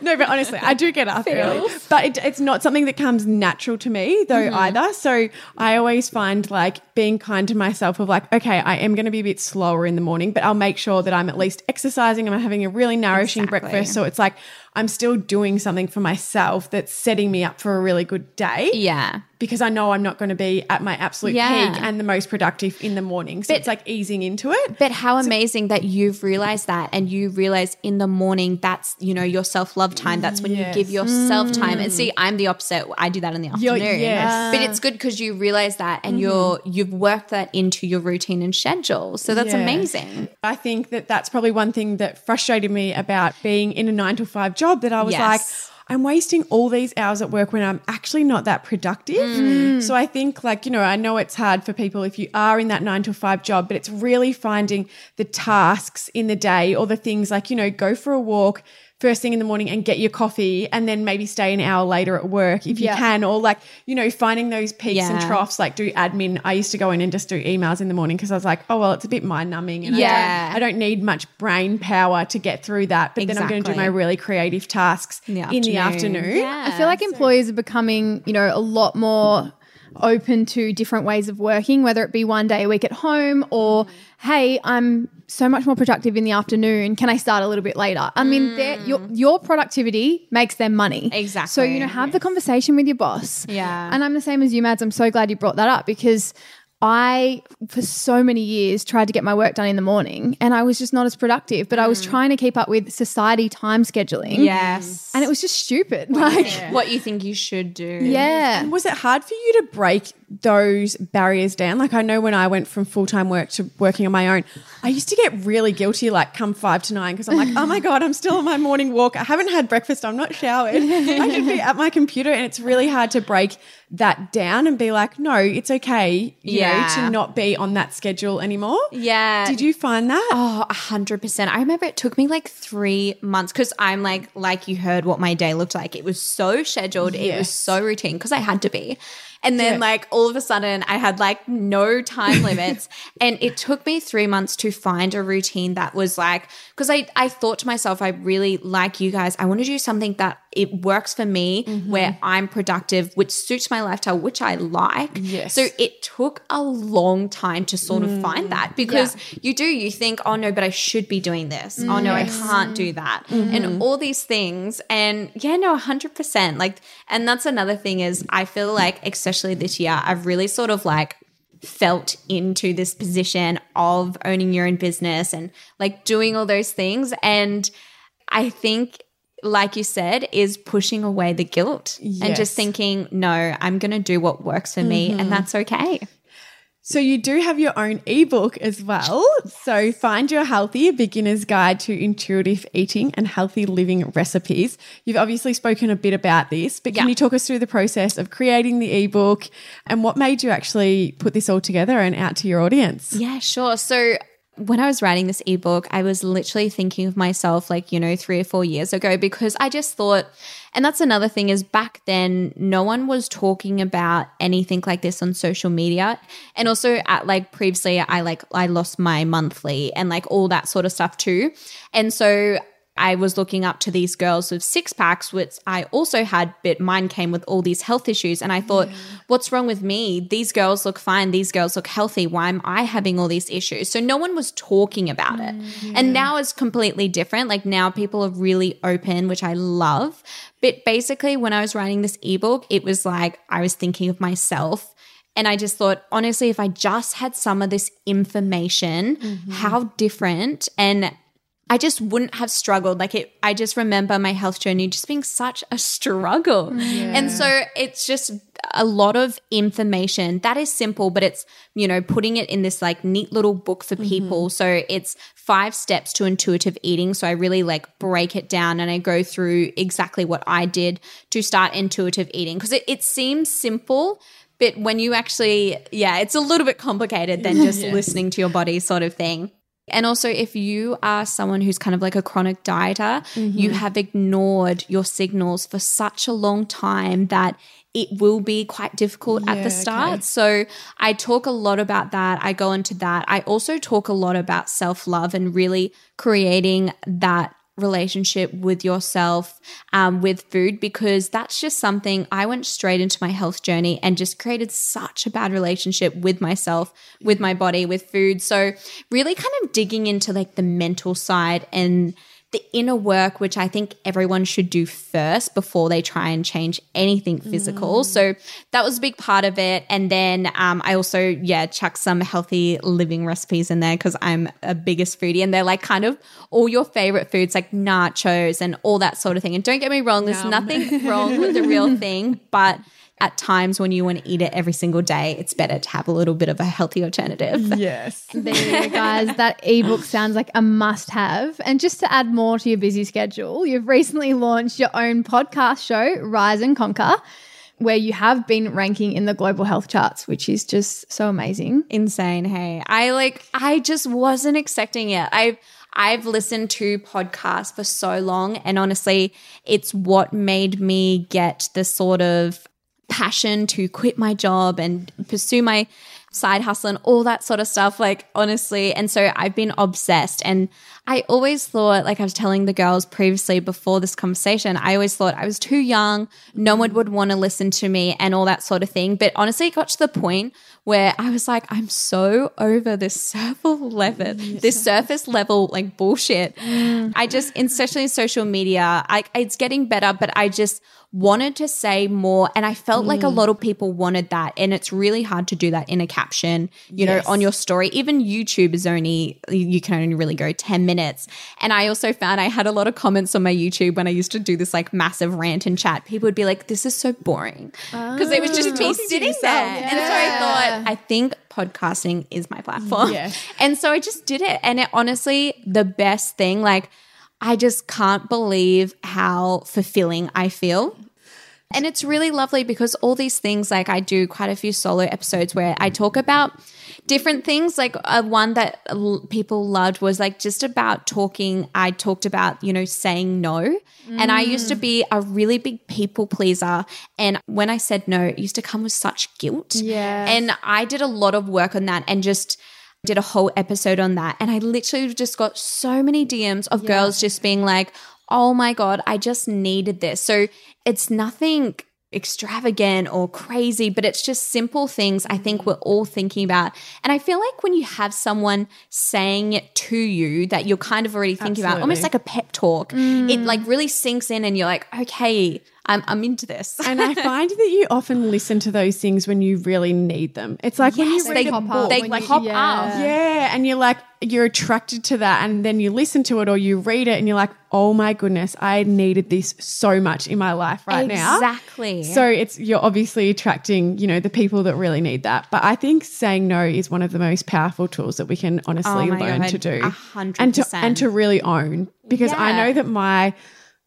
I'm out. God, no, but honestly, I do get up early. But it, it's not something that comes natural to me, though, Mm-hmm. either. So I always find like being kind to myself of like, okay, I am going to be a bit slower in the morning, but I'll make sure that I'm at least exercising and I'm having a really nourishing Exactly. breakfast. So it's like I'm still doing something for myself that's setting me up for a really good day yeah. because I know I'm not going to be at my absolute Yeah. peak and the most productive in the morning. So it's like easing into it. But how amazing that you've realized that and you realize in the morning that's, you know, your self love time. That's when Yes. you give yourself mm. time. And see, I'm the opposite. I do that in the You're- afternoon. yes. But it's good because you realize that and you're, mm-hmm. you've worked that into your routine and schedule. So that's Yes. amazing. I think that that's probably one thing that frustrated me about being in a nine to five job that I was Yes. like, I'm wasting all these hours at work when I'm actually not that productive. Mm. So I think, like, you know, I know it's hard for people if you are in that nine to five job, but it's really finding the tasks in the day or the things like, you know, go for a walk first thing in the morning and get your coffee and then maybe stay an hour later at work if you Yeah. can or like you know finding those peaks and troughs like do admin i used to go in and just do emails in the morning because i was like oh well it's a bit mind numbing and I don't- Yeah. I, don't, need much brain power to get through that but then i'm going to do my really creative tasks In the in the afternoon. afternoon Yeah. I feel like employers are becoming, you know, a lot more open to different ways of working, whether it be one day a week at home or, hey, I'm so much more productive in the afternoon. Can I start a little bit later? I mean, mm. they're- your your productivity makes them money. Exactly. So you know, have the conversation with your boss. Yeah. And I'm the same as you, Mads. I'm so glad you brought that up because. I, for so many years, tried to get my work done in the morning and I was just not as productive, but I was mm. trying to keep up with society time scheduling. Yes. And it was just stupid. Like, what you think you should do. yeah. was it hard for you to break those barriers down like i know when i went from full-time work to working on my own i used to get really guilty like come five to nine because i'm like oh my god i'm still on my morning walk i haven't had breakfast i'm not showered i should be at my computer and it's really hard to break that down and be like no it's okay you Yeah. know to not be on that schedule anymore Yeah. did you find that Oh, a hundred percent. I remember it took me like three months because I'm like, like you heard what my day looked like. It was so scheduled. It was so routine because I had to be. And then Yeah. like all of a sudden I had like no time limits. and it took me three months to find a routine that was like, because I, I thought to myself, I really like you guys. I want to do something that it works for me Mm-hmm. where I'm productive, which suits my lifestyle, which I like. Yes. So it took a long time to sort of find that because you do, you think, oh no, but I should be doing this. Oh no, I can't do that. And all these things. And yeah, no, 100%. Like, and that's another thing is I feel like, especially this year, I've really sort of like, felt into this position of owning your own business and like doing all those things and i think like you said is pushing away the guilt and just thinking no i'm going to do what works for me and mm-hmm. that's okay So you do have your own ebook as well. So find your healthy beginner's guide to intuitive eating and healthy living recipes. You've obviously spoken a bit about this, but can Yeah. you talk us through the process of creating the ebook and what made you actually put this all together and out to your audience? Yeah, sure. So when I was writing this ebook, I was literally thinking of myself like, you know, three or four years ago because I just thought, and that's another thing is back then, no one was talking about anything like this on social media. And also at like previously, I like, I lost my monthly and like all that sort of stuff too. And so I was looking up to these girls with six packs, which I also had, but mine came with all these health issues. And I thought, what's wrong with me? These girls look fine. These girls look healthy. Why am I having all these issues? So no one was talking about it. Mm. And now it's completely different. Like now people are really open, which I love. But basically, when I was writing this ebook, it was like I was thinking of myself. And I just thought, honestly, if I just had some of this information, mm-hmm. how different and I just wouldn't have struggled. Like it, I just remember my health journey just being such a struggle. And so it's just a lot of information that is simple, but it's, you know, putting it in this like neat little book for mm-hmm. people. So it's five steps to intuitive eating. So I really like break it down and I go through exactly what I did to start intuitive eating because it, it seems simple. But when you actually, yeah, it's a little bit complicated than just listening to your body sort of thing. And also, if you are someone who's kind of like a chronic dieter, you mm-hmm. have ignored your signals for such a long time that it will be quite difficult at the start. okay. So, I talk a lot about that. I go into that. I also talk a lot about self love and really creating that relationship with yourself um, with food because that's just something I went straight into my health journey and just created such a bad relationship with myself, with my body, with food. So, really kind of digging into like the mental side and the inner work, which I think everyone should do first before they try and change anything physical. So that was a big part of it. And then um, I also, yeah, chuck some healthy living recipes in there because I'm a biggest foodie. And they're like kind of all your favorite foods, like nachos and all that sort of thing. And don't get me wrong, there's Yum. nothing wrong with the real thing, but at times when you want to eat it every single day, it's better to have a little bit of a healthy alternative. Yes. There you go, guys. That ebook sounds like a must have. And just to add more to your busy schedule, you've recently launched your own podcast show, Rise and Conquer, where you have been ranking in the global health charts, which is just so amazing. insane hey i like i just wasn't expecting it i've i've listened to podcasts for so long and honestly it's what made me get the sort of passion to quit my job and pursue my side hustle and all that sort of stuff like honestly. And so i've been obsessed. And i always thought like i was telling the girls previously before this conversation i always thought i was too young. No one would want to listen to me and all that sort of thing. But honestly it got to the point where i was like i'm so over this surface level this surface level like bullshit. I just especially in social media I, it's getting better but i just wanted to say more and i felt like a lot of people wanted that and it's really hard to do that in a caption you Yes. know on your story. Even youtube is only you can only really go 10 minutes. And i also found i had a lot of comments on my youtube when i used to do this like massive rant and chat. People would be like this is so boring. Because it was just me sitting there. And so i thought i think podcasting is my platform Yes. and so i just did it and it honestly the best thing like I just can't believe how fulfilling I feel. And it's really lovely because all these things, like I do quite a few solo episodes where I talk about different things. Like uh, one that l- people loved was like just about talking. I talked about, you know, saying no. And I used to be a really big people pleaser. And when I said no, it used to come with such guilt. Yes. And I did a lot of work on that and just did a whole episode on that. And I literally just got so many DMs of girls just being like, oh my God, I just needed this. So it's nothing extravagant or crazy, but it's just simple things I think we're all thinking about. And I feel like when you have someone saying it to you that you're kind of already thinking about, almost like a pep talk, it like really sinks in and you're like, okay, I'm, I'm into this. And I find that you often listen to those things when you really need them. It's like when you Yes, read they a pop book. up They like you- hop yeah. up. Yeah, and you're like you're attracted to that, and then you listen to it or you read it, and you're like, oh my goodness, I needed this so much in my life right now. Exactly. So it's you're obviously attracting, you know, the people that really need that. But I think saying no is one of the most powerful tools that we can honestly Oh learn God, to do, a hundred and to percent. and to really own. Because I know that my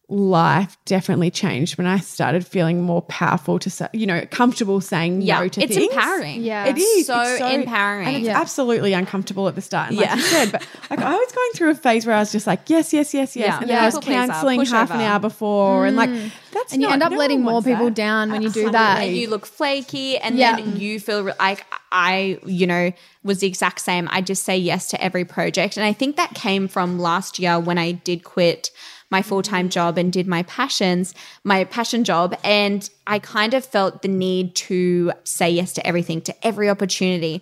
life definitely changed when I started feeling more powerful to say, you know, comfortable saying yeah, no to it's things. It's empowering. Yeah. It is so, It's empowering. and it's Yeah. absolutely uncomfortable at the start. And like Yeah. you said, but like I was going through a phase where I was just like, yes, yes, yes, yes, Yeah. and then I was canceling half an hour before, and like mm. that's And you end up no letting more people that. down when you do that. and you look flaky and Yeah. then you feel re- like i you know was the exact same i just say yes to every project and i think that came from last year when i did quit my full-time job and did my passions my passion job and i kind of felt the need to say yes to everything to every opportunity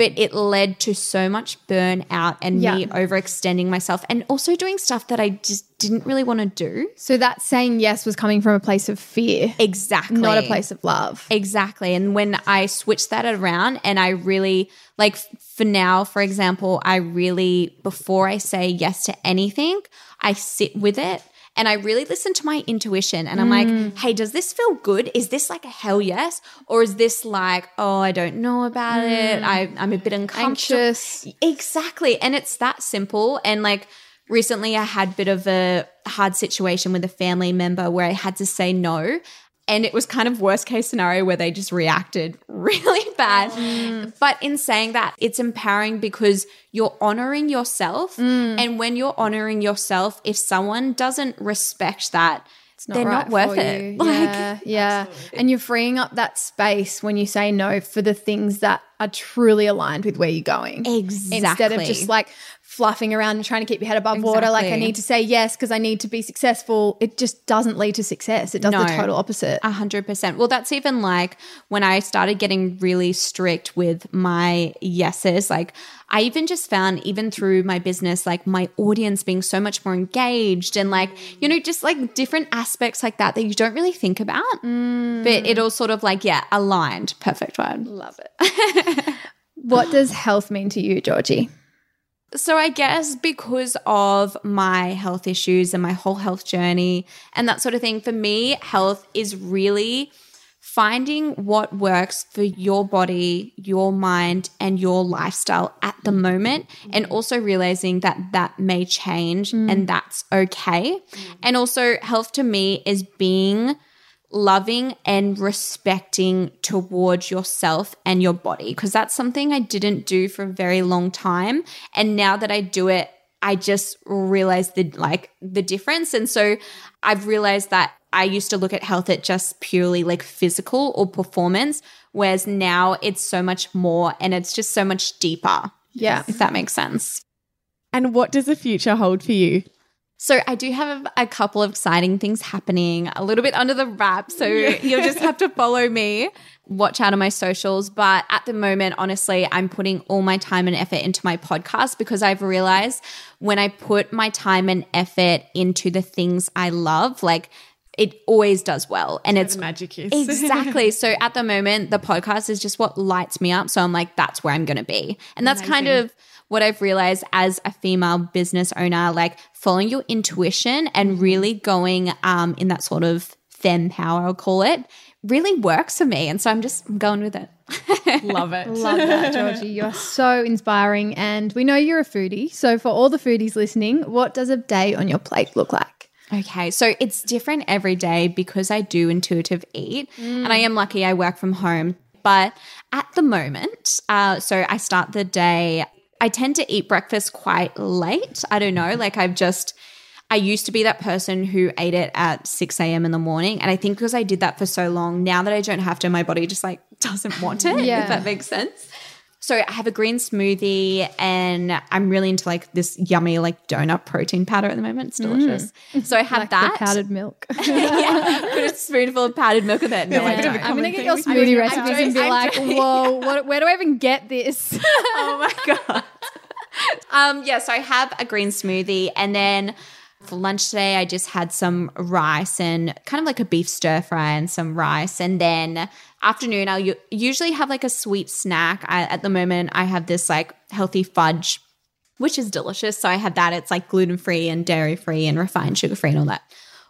but it led to so much burnout and Yeah. me overextending myself and also doing stuff that i just didn't really want to do So that saying yes was coming from a place of fear, exactly not a place of love. Exactly. And when I switched that around and I really, like for now, for example, I really, before I say yes to anything, I sit with it and I really listen to my intuition. And I'm like, mm. hey, does this feel good? Is this like a hell yes? Or is this like, oh, I don't know about it. Mm. I, I'm a bit uncomfortable. Anxious. Exactly. And it's that simple. And like recently I had a bit of a hard situation with a family member where I had to say no. And it was kind of worst case scenario where they just reacted really bad. Mm. But in saying that, it's empowering because you're honoring yourself. Mm. And when you're honoring yourself, if someone doesn't respect that, they're right not worth it. Like, yeah, yeah. And you're freeing up that space when you say no for the things that are truly aligned with where you're going. Exactly. Instead of just like fluffing around and trying to keep your head above water, like I need to say yes because I need to be successful. It just doesn't lead to success. It does the total opposite. A hundred percent. Well, that's even like when I started getting really strict with my yeses. Like I even just found, even through my business, like my audience being so much more engaged and like, you know, just like different aspects like that that you don't really think about. Mm. But it all sort of like, yeah, aligned. Perfect word. Love it. what does health mean to you, Georgie? So I guess because of my health issues and my whole health journey and that sort of thing, for me, health is really finding what works for your body, your mind, and your lifestyle at the moment, and mm. also realizing that that may change and mm. that's okay. Mm. And also, health to me is being loving and respecting towards yourself and your body because that's something I didn't do for a very long time and now that I do it I just realized the like the difference and so I've realized that I used to look at health at just purely like physical or performance whereas now it's so much more and it's just so much deeper Yeah. if that makes sense And what does the future hold for you? So I do have a couple of exciting things happening, a little bit under the wrap. So you'll just have to follow me, watch out on my socials. But at the moment, honestly, I'm putting all my time and effort into my podcast because I've realized when I put my time and effort into the things I love, like it always does well. And it's magic is Exactly. so at the moment, the podcast is just what lights me up. So I'm like, that's where I'm going to be. And that's kind of what I've realized as a female business owner, like following your intuition and really going um, in that sort of fem power, I'll call it, really works for me. And so I'm just going with it. Love it. Love that, Georgie. You're so inspiring. And we know you're a foodie. So, for all the foodies listening, what does a day on your plate look like? Okay, so it's different every day because I do intuitive eat, and I am lucky I work from home. But at the moment, uh, so I start the day. I tend to eat breakfast quite late. I don't know, like I've just. I used to be that person who ate it at 6 a.m. in the morning. And I think because I did that for so long, now that I don't have to, my body just like doesn't want it, Yeah. if that makes sense. So I have a green smoothie and I'm really into like this yummy like donut protein powder at the moment. It's delicious. So I have Like that. powdered milk. yeah, put a spoonful of powdered milk in it. No, I Yeah. don't. I'm gonna get your smoothie I'm recipes and be I'm like, doing- "Whoa, what, where do I even get this?" oh my god. um, yeah, so I have a green smoothie, and then For lunch today, I just had some rice and kind of like a beef stir fry and some rice. And then afternoon, I'll u- usually have like a sweet snack. I, at the moment, I have this like healthy fudge, which is delicious. So I have that. It's like gluten free and dairy free and refined sugar free and all that.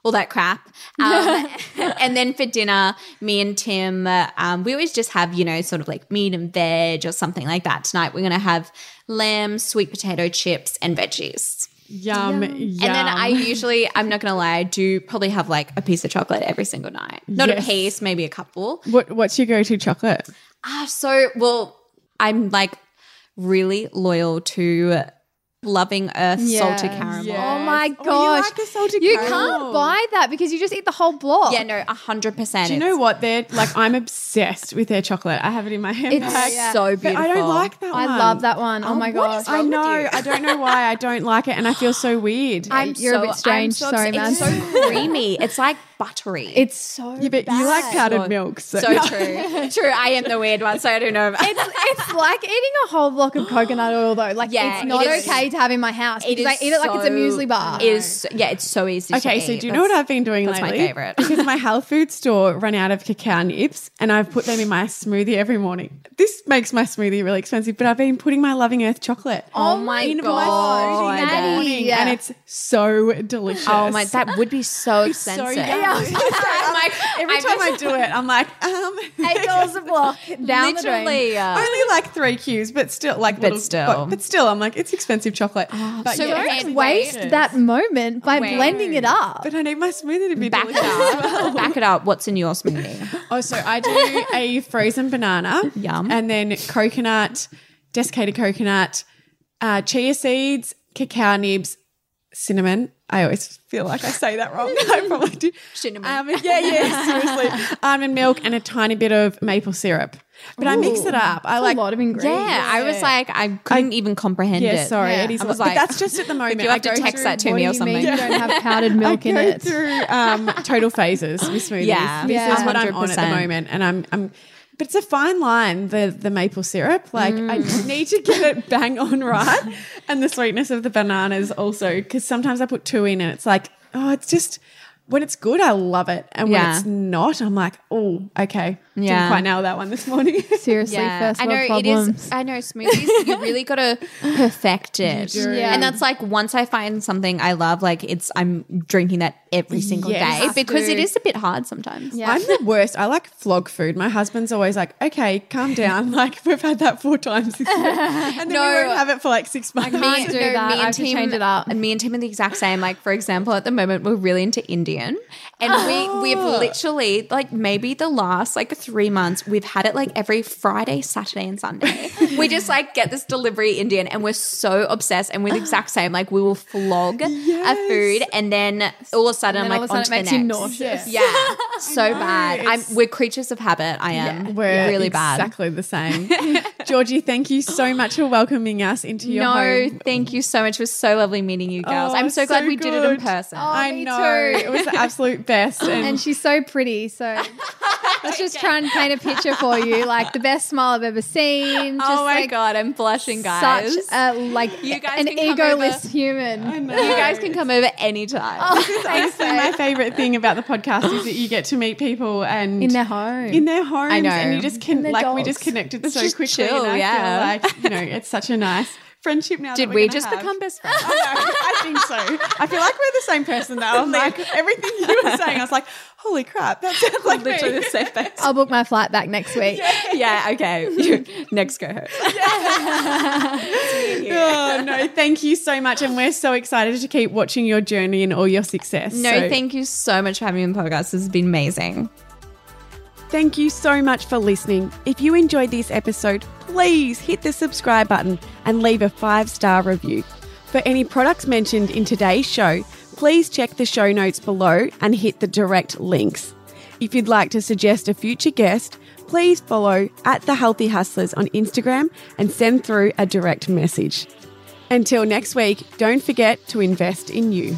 All that crap. Um, and then for dinner, me and Tim, uh, um, we always just have, you know, sort of like meat and veg or something like that. Tonight, we're going to have lamb, sweet potato chips, and veggies. Yum, yum. And then I usually, I'm not gonna lie, I do probably have like a piece of chocolate every single night. Not Yes. a piece, maybe a couple. What, what's your go to chocolate? Ah, so well, I'm like really loyal to Loving Earth salted caramel. Yes. Oh my Oh, you gosh. like the salted You caramel. can't buy that because you just eat the whole block. Yeah, no, a hundred percent. Do you know what? They're like I'm obsessed with their chocolate. I have it in my handbag. It's Yeah. so but beautiful. I don't like that one. I love that one. Oh, oh my gosh. I know. I don't know why I don't like it, and I feel so weird. I'm You're a bit strange. I'm so Sorry, man. It's so creamy. It's like buttery. It's so yeah, but you like bad. powdered milk, so, so true. true. I am the weird one, so I don't know. About It's, it's like eating a whole block of coconut oil though. Like Yeah, it's not it is- okay to have in my house because I eat it like it's a so- muesli bar. It is yeah, it's so easy. Okay, to so eat. do you know what I've been doing that's my favourite. because my health food store ran out of cacao nibs, and I've put them in my smoothie every morning. This makes my smoothie really expensive, but I've been putting my Loving Earth chocolate. Oh my in God. my smoothie every Maddie. morning, Yeah. and it's so delicious. Oh my, that would be so It's so expensive. yummy. I'm like, Every I time I do it, I'm like, um, Eight dollars a block down the drain. literally. uh, only like three Qs, but still, like, little- still. but, but still, I'm like, it's expensive chocolate. but so yeah, wait, Don't waste that moment by Wait. blending it up. but I need my smoothie to be back it up. back it up. What's in your smoothie? Oh, so I do a frozen banana. Yum. And then coconut, desiccated coconut, uh, chia seeds, cacao nibs, cinnamon. I always feel like I say that wrong. I probably do. Cinnamon. Um, yeah, yeah, seriously. Almond milk and a tiny bit of maple syrup. But I mix it up. I like a lot of ingredients. Yeah, I was like, I couldn't even comprehend Yeah, it. sorry, Yeah. it is. I a was like- but that's just at the moment. you have I to text that to me or something. mean you don't have powdered milk I in go it? through um, total phases with smoothies. Yeah. this Yeah. is what I'm on at the moment, and I'm, I'm. But it's a fine line. The the maple syrup, like I Mm. need to get it bang on right, and the sweetness of the bananas also, because sometimes I put two in, and it's like, oh, it's just when it's good, I love it, and when Yeah. it's not, I'm like, oh, okay, Yeah. didn't quite nail that one this morning. Seriously, first I world know problems. it is. I know smoothies. you really got to perfect it. Yeah. and that's like once I find something I love, like it's I'm drinking that every single Yes. day because to. it is a bit hard sometimes. Yeah. I'm the worst. I like flog food. My husband's always like, okay, calm down. Like, we've had that four times this year. And then No. we won't have it for like six months. can't do that. I have to change it up. And me and Tim are the exact same. Like, for example, at the moment, we're really into Indian. And we, we've literally, like, maybe the last, like, three months, we've had it, like, every Friday, Saturday, and Sunday. we just, like, get this delivery Indian and we're so obsessed. And we're the ah. exact same. Like, we will flog a food and then all of a sudden, I'm all like, of a sudden it makes you nauseous. Yeah. So bad. I'm, we're creatures of habit. I am. We're really bad. Exactly the same. Georgie, thank you so much for welcoming us into your No, home. No, thank you so much. It was so lovely meeting you girls. Oh, I'm so glad so we did it in good. person. Oh, I me know. too. It was the absolute best. And, and she's so pretty. So let's just try and paint a picture for you. Like the best smile I've ever seen. Oh just oh my like god, I'm blushing, guys. Such a like You guys an can come egoless over. human. know. you guys can come over anytime. Oh, honestly, my favorite thing about the podcast is that you get to meet people and In their home. in their homes, I know. and you just can And their like we just connected It's so just quickly. chill, and oh, I yeah. feel like you know it's such a nice friendship now. Did that we we're gonna just have. become best friends? I know, I think so. I feel like we're the same person though. I'm like everything you were saying. I was like, holy crap, that sounds like Literally me. the same face. I'll book my flight back next week. yeah, okay. Next go host. Oh no, thank you so much, and we're so excited to keep watching your journey and all your success. No, So thank you so much for having me on the podcast. This has been amazing. Thank you so much for listening. If you enjoyed this episode, please hit the subscribe button and leave a five star review. For any products mentioned in today's show, please check the show notes below and hit the direct links. If you'd like to suggest a future guest, please follow at The Healthy Hustlers on Instagram and send through a direct message. Until next week, don't forget to invest in you.